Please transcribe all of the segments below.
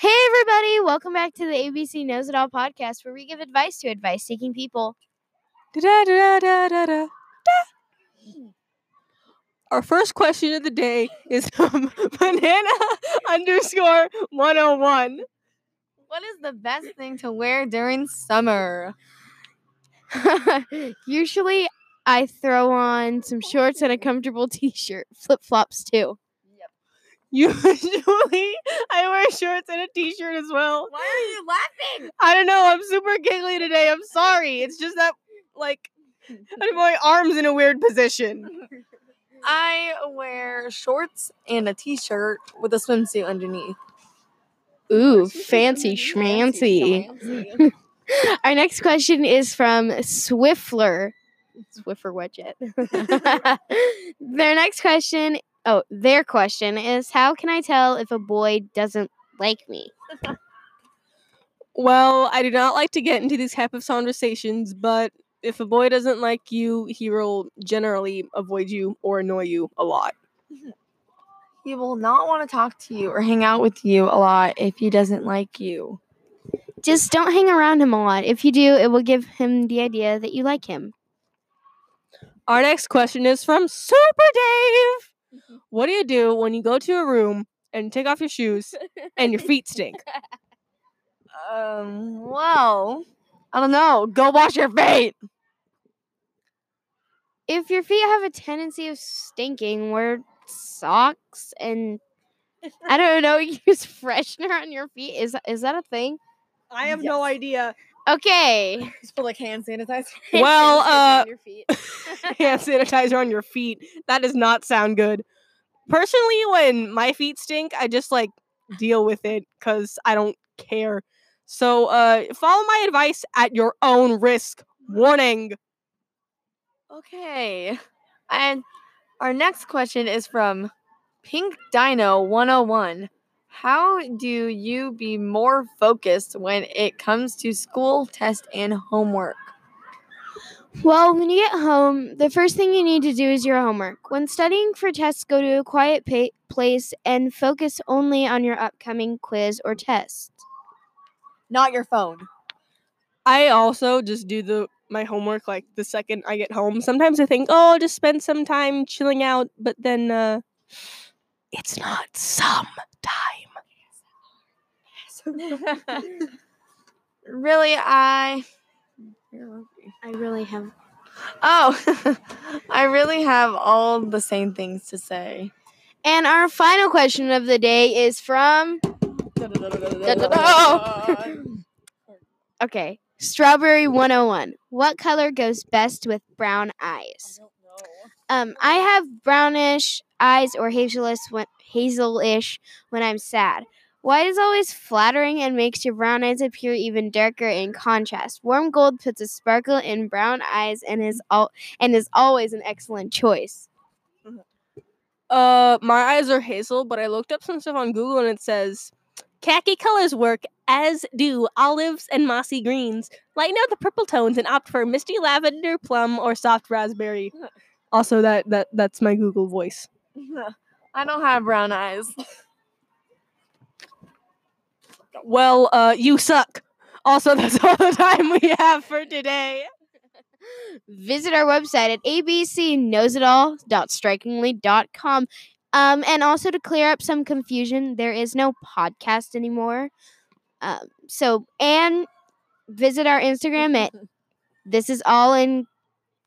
Hey, everybody, welcome back to the ABC Knows It All podcast, where we give advice to advice seeking people. Da-da-da-da-da-da-da. Our first question of the day is from banana underscore 101. What is the best thing to wear during summer? Usually, I throw on some shorts and a comfortable t shirt, flip flops too. Usually, I wear shorts and a t shirt as well. Why are you laughing? I don't know. I'm super giggly today. I'm sorry. It's just that, like, my arm's in a weird position. I wear shorts and a t-shirt with a swimsuit underneath. Ooh, fancy schmancy. Our next question is from Swiffler. Swiffer WetJet. their next question, oh, their question is How can I tell if a boy doesn't like me? Well, I do not like to get into these type of conversations, but if a boy doesn't like you, he will generally avoid you or annoy you a lot. He will not want to talk to you or hang out with you a lot if he doesn't like you. Just don't hang around him a lot. If you do, it will give him the idea that you like him. Our next question is from Super Dave. What do you do when you go to a room and take off your shoes and your feet stink? Um, well, I don't know. Go wash your feet. If your feet have a tendency of stinking, wear socks and I don't know, use freshener on your feet. Is is that a thing? I have no idea. Okay. Just put like hand sanitizer. Well, uh, your feet. Hand sanitizer on your feet. That does not sound good. Personally, when my feet stink, I just like deal with it because I don't care. So, uh, follow my advice at your own risk. Warning. Okay. And our next question is from Pink Dino 101. How do you be more focused when it comes to school, test, and homework? Well, when you get home, the first thing you need to do is your homework. When studying for tests, go to a quiet pa- place and focus only on your upcoming quiz or test. Not your phone. I also just do the my homework like the second I get home. Sometimes I think, oh, I'll just spend some time chilling out, but then uh it's not some time. really, I. I really have. Oh, I really have all the same things to say. And our final question of the day is from. Okay, Strawberry 101. What color goes best with brown eyes? Um, I have brownish eyes or hazelish when, hazelish when I'm sad. White is always flattering and makes your brown eyes appear even darker in contrast. Warm gold puts a sparkle in brown eyes and is all and is always an excellent choice. Uh, my eyes are hazel, but I looked up some stuff on Google and it says khaki colors work as do olives and mossy greens. Lighten out the purple tones and opt for misty lavender, plum, or soft raspberry. Also, that that that's my Google voice. I don't have brown eyes. Well, uh, you suck. Also, that's all the time we have for today. Visit our website at abcknowsitall.strikingly.com. Um, and also to clear up some confusion, there is no podcast anymore. Um, so and visit our Instagram at this is all in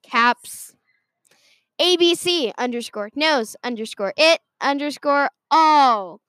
caps ABC underscore knows underscore it underscore all.